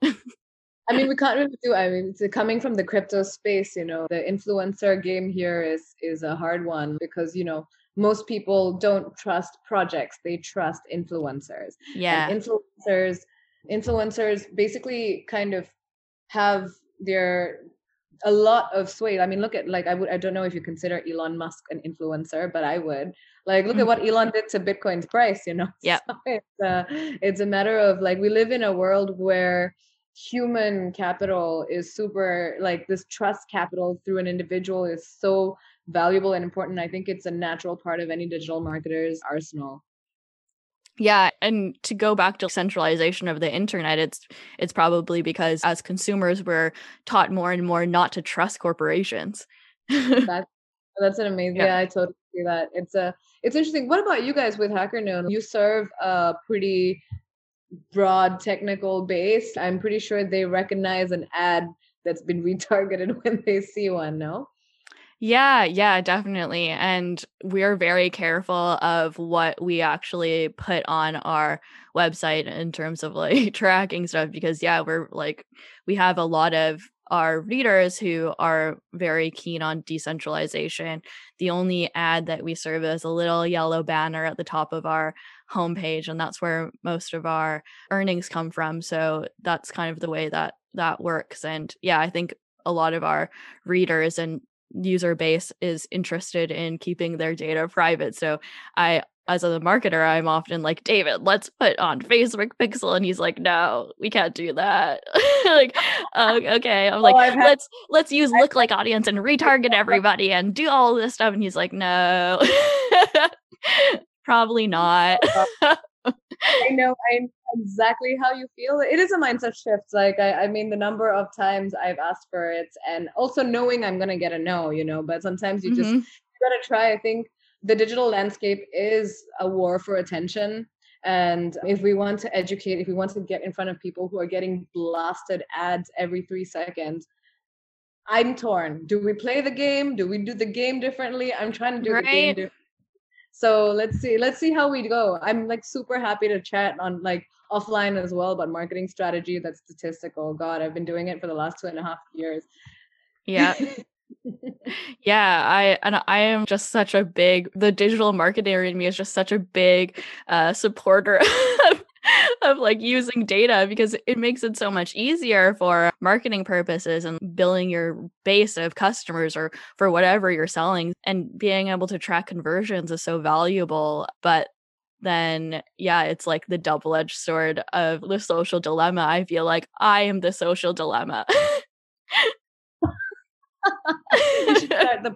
I mean, we can't really do. I mean, coming from the crypto space, you know, the influencer game here is is a hard one because you know most people don't trust projects; they trust influencers. Yeah, and influencers, influencers basically kind of have their a lot of sway. I mean, look at like I would I don't know if you consider Elon Musk an influencer, but I would. Like, look mm-hmm. at what Elon did to Bitcoin's price. You know. Yeah. So it's a, it's a matter of like we live in a world where human capital is super like this trust capital through an individual is so valuable and important i think it's a natural part of any digital marketer's arsenal yeah, and to go back to centralization of the internet, it's it's probably because as consumers we're taught more and more not to trust corporations. that's that's an amazing. Yeah. yeah, I totally see that. It's a it's interesting. What about you guys with Hacker Noon? You serve a pretty broad technical base, I'm pretty sure they recognize an ad that's been retargeted when they see one, no? Yeah, yeah, definitely. And we're very careful of what we actually put on our website in terms of like tracking stuff because yeah, we're like we have a lot of our readers who are very keen on decentralization. The only ad that we serve is a little yellow banner at the top of our homepage and that's where most of our earnings come from so that's kind of the way that that works and yeah i think a lot of our readers and user base is interested in keeping their data private. So i as a marketer i'm often like david let's put on facebook pixel and he's like no we can't do that. Like uh, okay. I'm like oh, had- let's let's use look like audience and retarget everybody and do all this stuff and he's like no. Probably not. I know I exactly how you feel. It is a mindset shift. Like I, I mean, the number of times I've asked for it, and also knowing I'm gonna get a no, you know. But sometimes you mm-hmm. just you gotta try. I think the digital landscape is a war for attention. And if we want to educate, if we want to get in front of people who are getting blasted ads every three seconds, I'm torn. Do we play the game? Do we do the game differently? I'm trying to do right. the game differently so let's see let's see how we go i'm like super happy to chat on like offline as well about marketing strategy that's statistical. God i've been doing it for the last two and a half years. Yeah. Yeah i and i am just such a big the digital marketer in me is just such a big uh supporter of of like using data because it makes it so much easier for marketing purposes and building your base of customers or for whatever you're selling. And being able to track conversions is so valuable but then yeah it's like the double-edged sword of the social dilemma. I feel like i am the social dilemma. The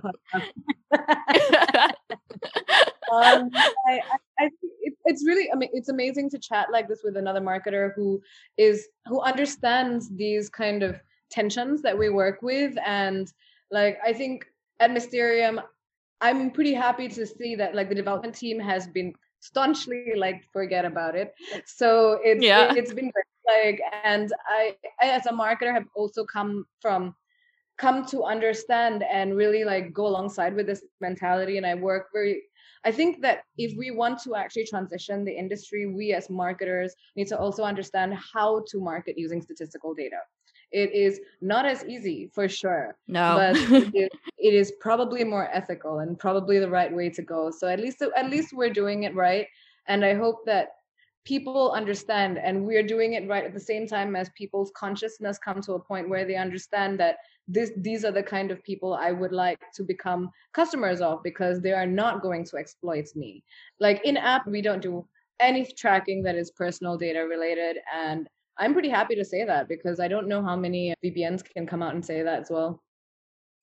podcast. Um, I, I, it, it's really, I mean, it's amazing to chat like this with another marketer who is who understands these kind of tensions that we work with, and like I think at Mysterium, I'm pretty happy to see that like the development team has been staunchly like forget about it. So it's yeah. it, it's been great. Like, and I, I as a marketer have also come from come to understand and really like go alongside with this mentality and i work very I think that if we want to actually transition the industry, we as marketers need to also understand how to market using statistical data. It is not as easy for sure. No. But it, it is probably more ethical and probably the right way to go. So at least at least we're doing it right. And I hope that people understand and we're doing it right at the same time as people's consciousness come to a point where they understand that this these are the kind of people I would like to become customers of because they are not going to exploit me. Like in app, we don't do any tracking that is personal data related. And I'm pretty happy to say that because I don't know how many VPNs can come out and say that as well.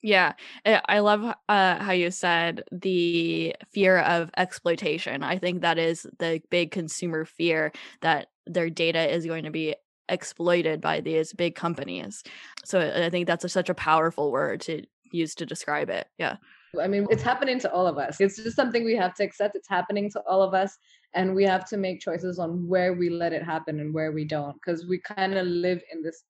Yeah, eh, I love uh, how you said the fear of exploitation. I think that is the big consumer fear that their data is going to be exploited by these big companies. So I think that's a, such a powerful word to use to describe it. Yeah. I mean, it's happening to all of us. It's just something we have to accept. It's happening to all of us. And we have to make choices on where we let it happen and where we don't. Because we kind of live in this,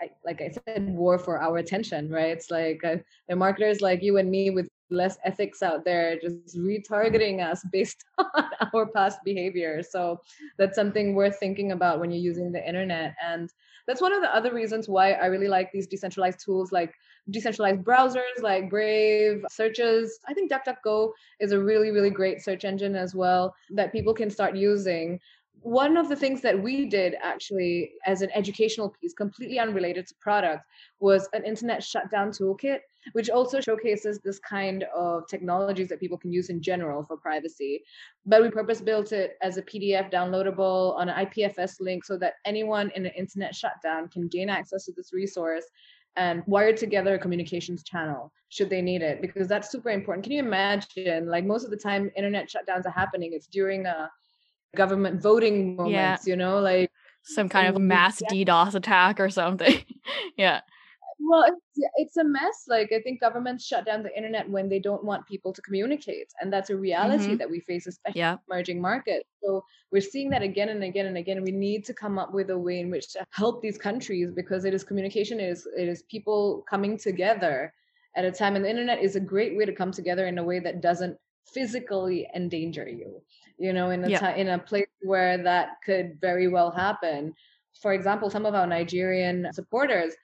I, like I said, war for our attention, right? It's like uh, the marketers like you and me with less ethics out there just retargeting us based on our past behavior. So that's something worth thinking about when you're using the internet. And that's one of the other reasons why I really like these decentralized tools like decentralized browsers like Brave, searches. I think DuckDuckGo is a really, really great search engine as well that people can start using. One of the things that we did actually as an educational piece, completely unrelated to product, was an internet shutdown toolkit, which also showcases this kind of technologies that people can use in general for privacy. But we purpose built it as a PDF downloadable on an IPFS link so that anyone in an internet shutdown can gain access to this resource and wire together a communications channel should they need it because that's super important can you imagine like most of the time internet shutdowns are happening it's during a government voting moments yeah. you know like some kind of mass yeah. ddos attack or something yeah well it's, it's a mess like i think governments shut down the internet when they don't want people to communicate and that's a reality mm-hmm. that we face especially yeah. emerging markets so we're seeing that again and again and again we need to come up with a way in which to help these countries because it is communication it is it is people coming together at a time and the internet is a great way to come together in a way that doesn't physically endanger you you know in a yeah. in a place where that could very well happen for example some of our nigerian supporters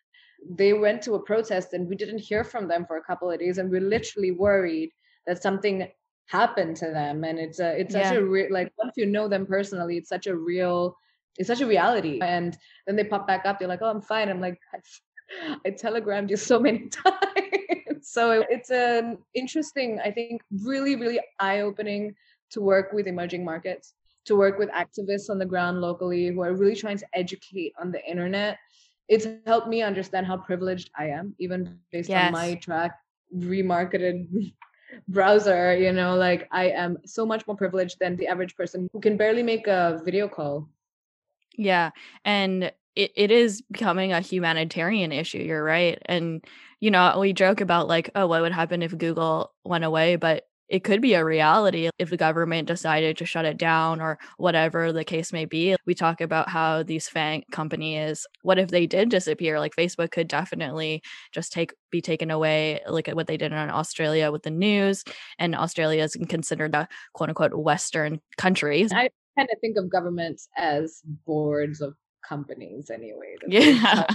they went to a protest and we didn't hear from them for a couple of days and we're literally worried that something happened to them. And it's a it's yeah. such a real like once you know them personally it's such a real it's such a reality. And then they pop back up they're like oh i'm fine. I'm like i, I telegrammed you so many times. So it's an interesting i think really really eye-opening to work with emerging markets to work with activists on the ground locally who are really trying to educate on the internet it's helped me understand how privileged I am, even based yes. on my track remarketed browser. You know, like I am so much more privileged than the average person who can barely make a video call. Yeah. And it, it is becoming a humanitarian issue. You're right. And, you know, we joke about like, oh, what would happen if Google went away? But it could be a reality if the government decided to shut it down or whatever the case may be. We talk about how these FANG companies, what if they did disappear? Like Facebook could definitely just take be taken away, like at what they did in Australia with the news. And Australia is considered a quote unquote Western country. I kind of think of governments as boards of companies anyway. That's yeah. How,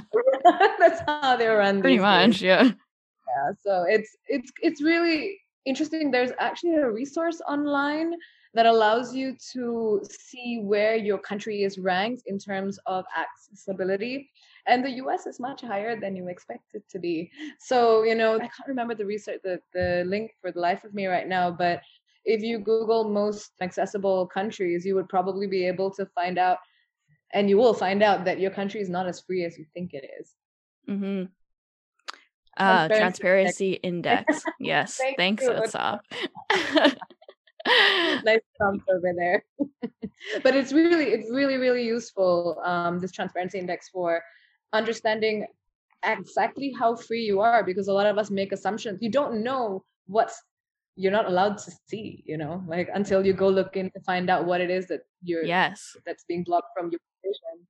that's how they run. Pretty much, days. yeah. Yeah. So it's it's it's really interesting there's actually a resource online that allows you to see where your country is ranked in terms of accessibility and the us is much higher than you expect it to be so you know i can't remember the research the, the link for the life of me right now but if you google most accessible countries you would probably be able to find out and you will find out that your country is not as free as you think it is. Mm-hmm. Uh, transparency, index. Yes. Thank Thanks, Utsav. nice prompt over there. but it's really, it's really, really useful, um, this transparency index for understanding exactly how free you are because a lot of us make assumptions. You don't know what's you're not allowed to see, you know, like until you go look in to find out what it is that you're yes that's being blocked from your position.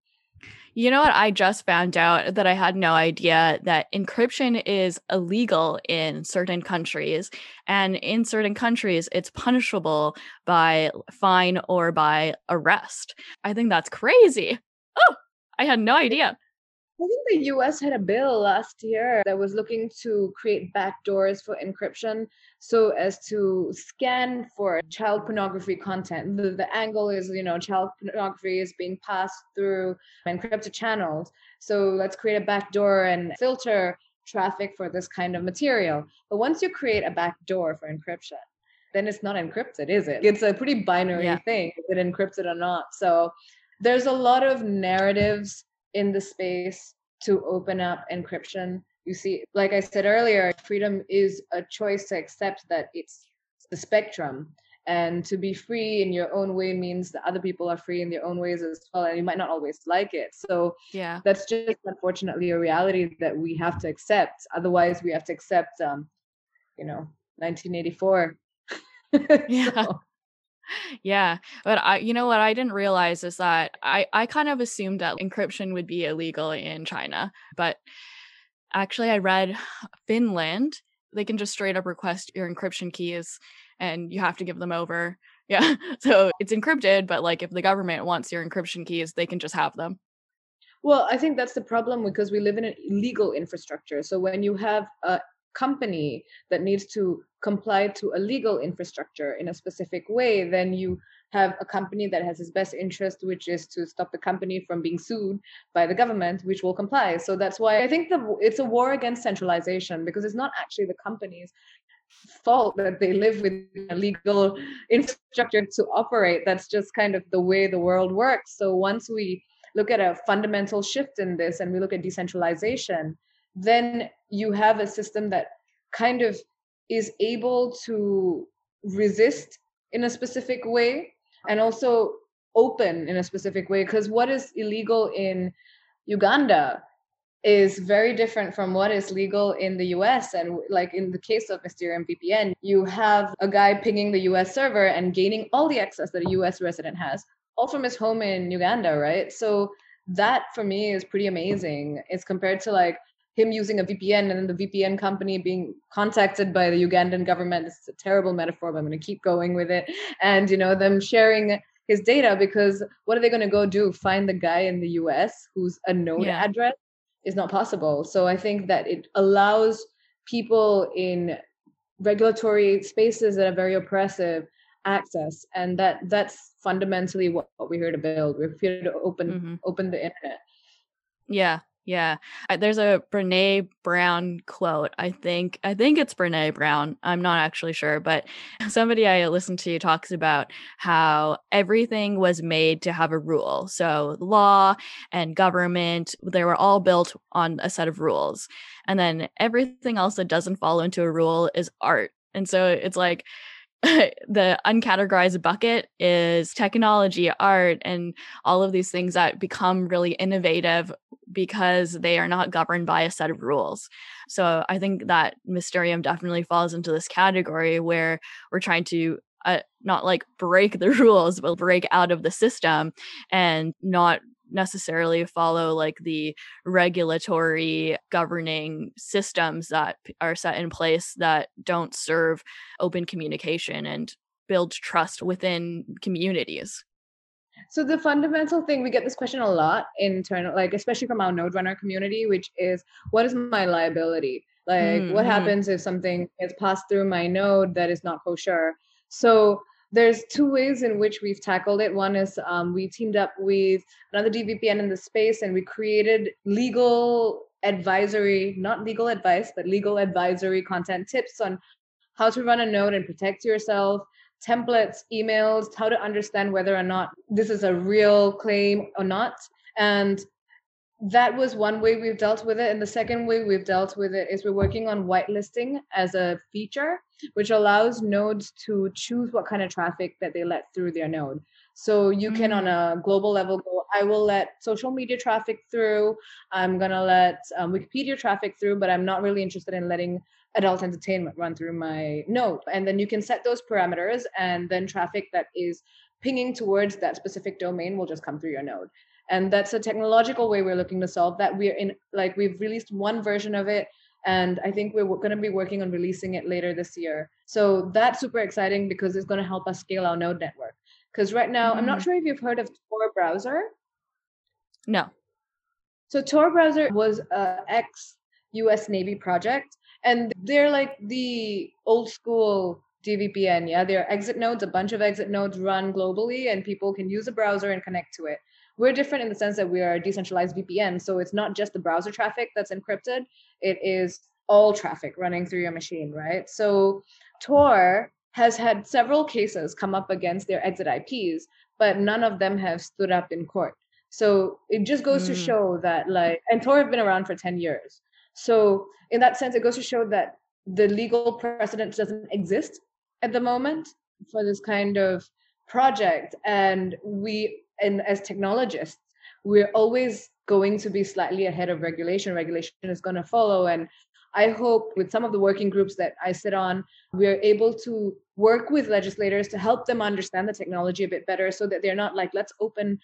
You know what? I just found out that I had no idea that encryption is illegal in certain countries. And in certain countries, it's punishable by fine or by arrest. I think that's crazy. Oh, I had no idea. I think the US had a bill last year that was looking to create backdoors for encryption so as to scan for child pornography content. The, the angle is, you know, child pornography is being passed through encrypted channels. So let's create a backdoor and filter traffic for this kind of material. But once you create a backdoor for encryption, then it's not encrypted, is it? It's a pretty binary yeah. thing, is it encrypted or not? So there's a lot of narratives in the space to open up encryption. You see like i said earlier freedom is a choice to accept that it's the spectrum. And to be free in your own way means that other people are free in their own ways as well and you might not always like it. So yeah. that's just unfortunately a reality that we have to accept. Otherwise we have to accept um you know 1984 yeah. So. Yeah but i you know what i didn't realize is that i i kind of assumed that encryption would be illegal in china but actually i read finland they can just straight up request your encryption keys and you have to give them over. Yeah. So it's encrypted, but like if the government wants your encryption keys, they can just have them. Well, I think that's the problem because we live in an illegal infrastructure. So when you have a company that needs to comply to a legal infrastructure in a specific way, then you have a company that has its best interest, which is to stop the company from being sued by the government, which will comply. So that's why I think the, it's a war against centralization because it's not actually the companies fault that they live with a legal infrastructure to operate. That's just kind of the way the world works. So once we look at a fundamental shift in this and we look at decentralization, then you have a system that kind of is able to resist in a specific way and also open in a specific way. Because what is illegal in Uganda is very different from what is legal in the US. And like in the case of Mysterium VPN, you have a guy pinging the US server and gaining all the access that a US resident has, all from his home in Uganda, right? So that for me is pretty amazing. It's compared to like him using a VPN and then the VPN company being contacted by the Ugandan government. It's a terrible metaphor, but I'm going to keep going with it. And, you know, them sharing his data because what are they going to go do? Find the guy in the US who's a node yeah. address is not possible. So I think that it allows people in regulatory spaces that are very oppressive access and that that's fundamentally what, what we're here to build we're here to open mm-hmm. open the internet yeah yeah, there's a Brene Brown quote. I think I think it's Brene Brown. I'm not actually sure, but somebody I listened to talks about how everything was made to have a rule. So law and government, they were all built on a set of rules. And then everything else that doesn't follow into a rule is art. And so it's like the uncategorized bucket is technology, art, and all of these things that become really innovative because they are not governed by a set of rules. So I think that Mysterium definitely falls into this category where we're trying to uh, not like break the rules, but break out of the system and not necessarily follow like the regulatory governing systems that are set in place that don't serve open communication and build trust within communities. So the fundamental thing we get this question a lot internal, like especially from our node runner community, which is what is my liability? Like mm-hmm. what happens if something is passed through my node that is not kosher? So there's two ways in which we've tackled it. One is um, we teamed up with another DVPN in the space and we created legal advisory, not legal advice, but legal advisory content tips on how to run a node and protect yourself, templates, emails, how to understand whether or not this is a real claim or not. And that was one way we've dealt with it. And the second way we've dealt with it is we're working on whitelisting as a feature, which allows nodes to choose what kind of traffic that they let through their node. So you mm-hmm. can, on mm. a global level, go, I will let social media traffic through. I'm going to let um, Wikipedia traffic through, but I'm not really interested in letting adult entertainment run through my node. And then you can set those parameters, and then traffic that is pinging towards that specific domain will just come through your node and that's a technological way we're looking to solve that we're in like we've released one version of it and i think we're going to be working on releasing it later this year. So that's super exciting because it's going to help us scale our node network. Because right now mm-hmm. i'm not mm-hmm. sure if you've heard of tor browser. No. So tor browser was a ex us navy project and they're like the old school dvpn yeah? They're exit nodes a bunch of exit nodes run globally and people can use a browser and connect to it we're different in the sense that we are a decentralized VPN. So it's not just the browser traffic that's encrypted, it is all traffic running through your machine, right? So Tor has had several cases come up against their exit IPs, but none of them have stood up in court. So it just goes mm. to show that, like, and Tor have been around for 10 years. So in that sense, it goes to show that the legal precedent doesn't exist at the moment for this kind of project and we and as technologists we're always going to be slightly ahead of regulation. Regulation is going to follow. And i hope with some of the working groups that i sit on we're able to work with legislators to help them understand the technology a bit better so that they're not like let's open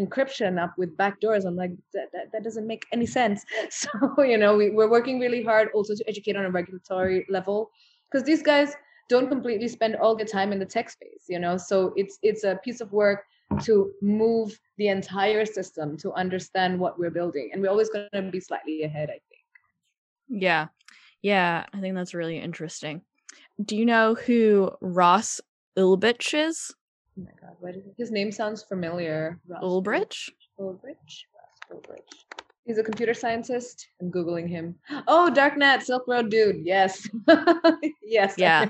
encryption up with backdoors i'm like that, that, that doesn't make any sense. So you know we, we're working really hard also to educate on a regulatory level because these guys don't completely spend all the time in the tech space you know? So it's it's a piece of work to move the entire system to understand what we're building and we're always going to be slightly ahead i think yeah yeah i think that's really interesting do you know who ross ulbricht is oh my god what is it? his name sounds familiar ross ulbricht ulbricht ross ulbricht He's a computer scientist. I'm googling him. Oh, Darknet, Silk Road dude. Yes, yes. Yeah,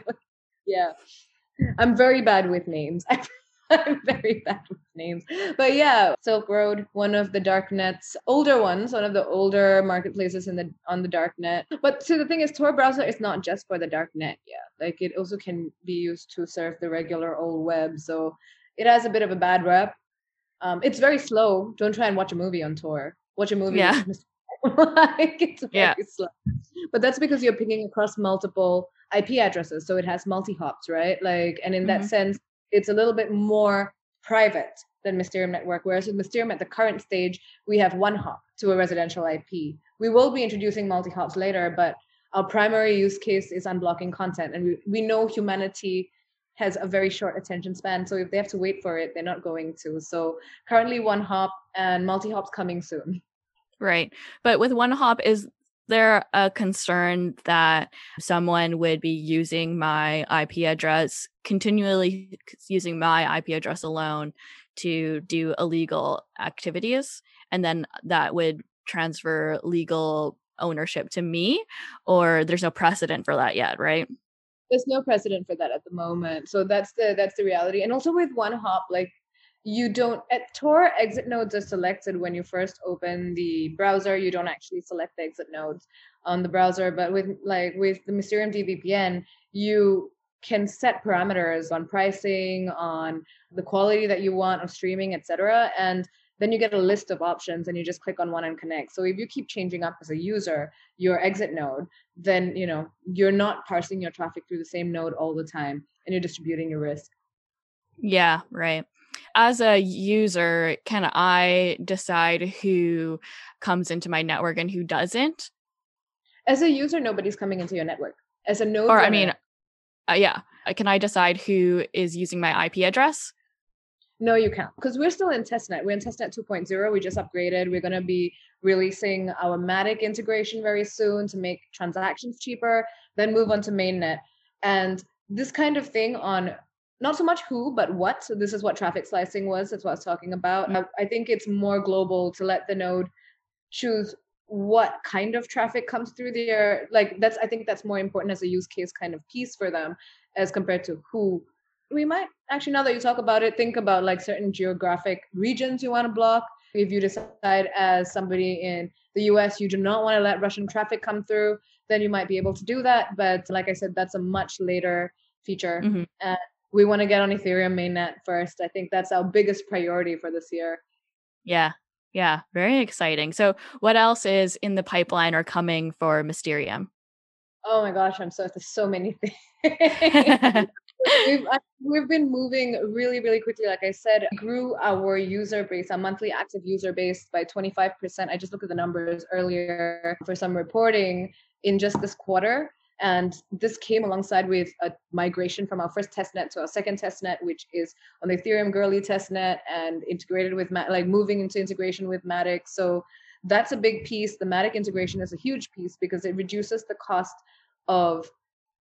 yeah. I'm very bad with names. I'm very bad with names. But yeah, Silk Road, one of the darknet's older ones, one of the older marketplaces in the on the darknet. But so the thing is Tor browser is not just for the darknet, yeah. Like it also can be used to serve the regular old web. So it has a bit of a bad rep. Um, it's very slow. Don't try and watch a movie on Tor. Watch a movie. Yeah. like it's very yeah. slow. But that's because you're pinging across multiple IP addresses. So it has multi hops, right? Like, and in mm-hmm. that sense, it's a little bit more private than Mysterium Network. Whereas with Mysterium at the current stage, we have one hop to a residential IP. We will be introducing multi hops later, but our primary use case is unblocking content. And we, we know humanity has a very short attention span. So if they have to wait for it, they're not going to. So currently one hop and multi hops coming soon. Right. But with one hop, is there a concern that someone would be using my IP address, continually using my IP address alone to do illegal activities? And then that would transfer legal ownership to me? Or there's no precedent for that yet, right? There's no precedent for that at the moment. So that's the that's the reality. And also with one hop, like you don't at tor exit nodes are selected when you first open the browser. You don't actually select the exit nodes on the browser but with like with the mysterium dvpn you can set parameters on pricing on the quality that you want of streaming etc and then you get a list of options and you just click on one and connect. So if you keep changing up as a user your exit node then you know you're not parsing your traffic through the same node all the time and you're distributing your risk. Yeah right as a user, can I decide who comes into my network and who doesn't? As a user, nobody's coming into your network. As a node, or I mean, uh, yeah, uh, can I decide who is using my IP address? No, you can't, because we're still in testnet. We're in testnet 2.0. We just upgraded. We're going to be releasing our Matic integration very soon to make transactions cheaper. Then move on to mainnet, and this kind of thing on not so much who, but what. So this is what traffic slicing was. That's what I was talking about. Mm-hmm. I, I think it's more global to let the node choose what kind of traffic comes through there. Like that's I think that's more important as a use case kind of piece for them as compared to who. We might actually now that you talk about it, think about like certain geographic regions you want to block. If you decide as somebody in the US you do not want to let Russian traffic come through, then you might be able to do that. But like I said, that's a much later feature. Mm-hmm. And we want to get on Ethereum mainnet first. I think that's our biggest priority for this year. Yeah. Yeah, very exciting. So, what else is in the pipeline or coming for Mysterium? Oh my gosh, I'm so there's so many things. we've we've been moving really really quickly. Like I said, grew our user base, our monthly active user base by 25%. I just looked at the numbers earlier for some reporting in just this quarter. And this came alongside with a migration from our first testnet to our second testnet, which is on the Ethereum Goerli testnet and integrated with like moving into integration with Matic. So that's a big piece. The Matic integration is a huge piece because it reduces the cost of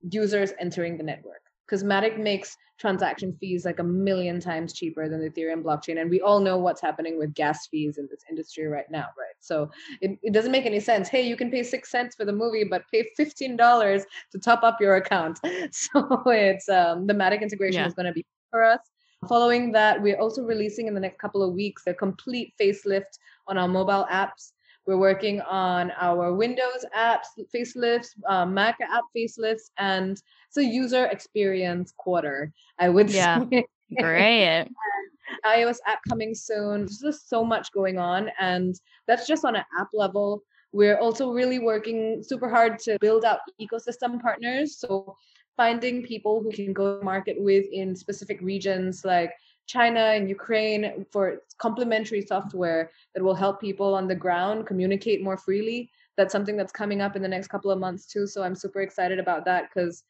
users entering the network because Matic makes transaction fees like a million times cheaper than the Ethereum blockchain. And we all know what's happening with gas fees in this industry right now, right? So it, it doesn't make any sense. Hey, you can pay six cents for the movie, but pay $15 to top up your account. So it's um, the Matic integration yeah. is going to be for us. Following that, we're also releasing in the next couple of weeks a complete facelift on our mobile apps We're working on our Windows apps facelifts, uh, Mac app facelifts, and it's a user experience quarter. I would yeah. say. Great. iOS app coming soon. There's just so much going on, and that's just on an app level. We're also really working super hard to build out ecosystem partners. So finding people who can go market with in specific regions like China and Ukraine for complementary software that will help people on the ground communicate more freely. That's something that's coming up in the next couple of months too. So I'm super excited about that because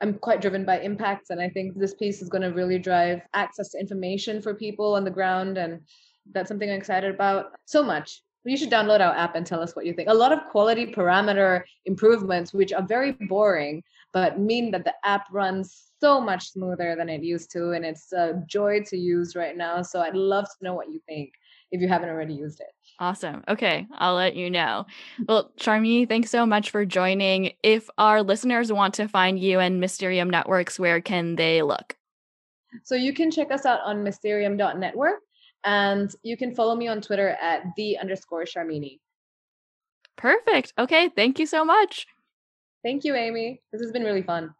I'm quite driven by impacts. And I think this piece is going to really drive access to information for people on the ground. And that's something I'm excited about so much. You should download our app and tell us what you think. A lot of quality parameter improvements, which are very boring, but mean that the app runs so much smoother than it used to. And it's a joy to use right now. So I'd love to know what you think if you haven't already used it. Awesome. Okay, I'll let you know. Mm. Well, Charmy, thanks so much for joining. If our listeners want to find you and Mysterium Networks, where can they look? So you can check us out on mysterium.network and you can follow me on Twitter at the underscore Charmini. Perfect. Okay, thank you so much. Thank you, Amy. This has been really fun.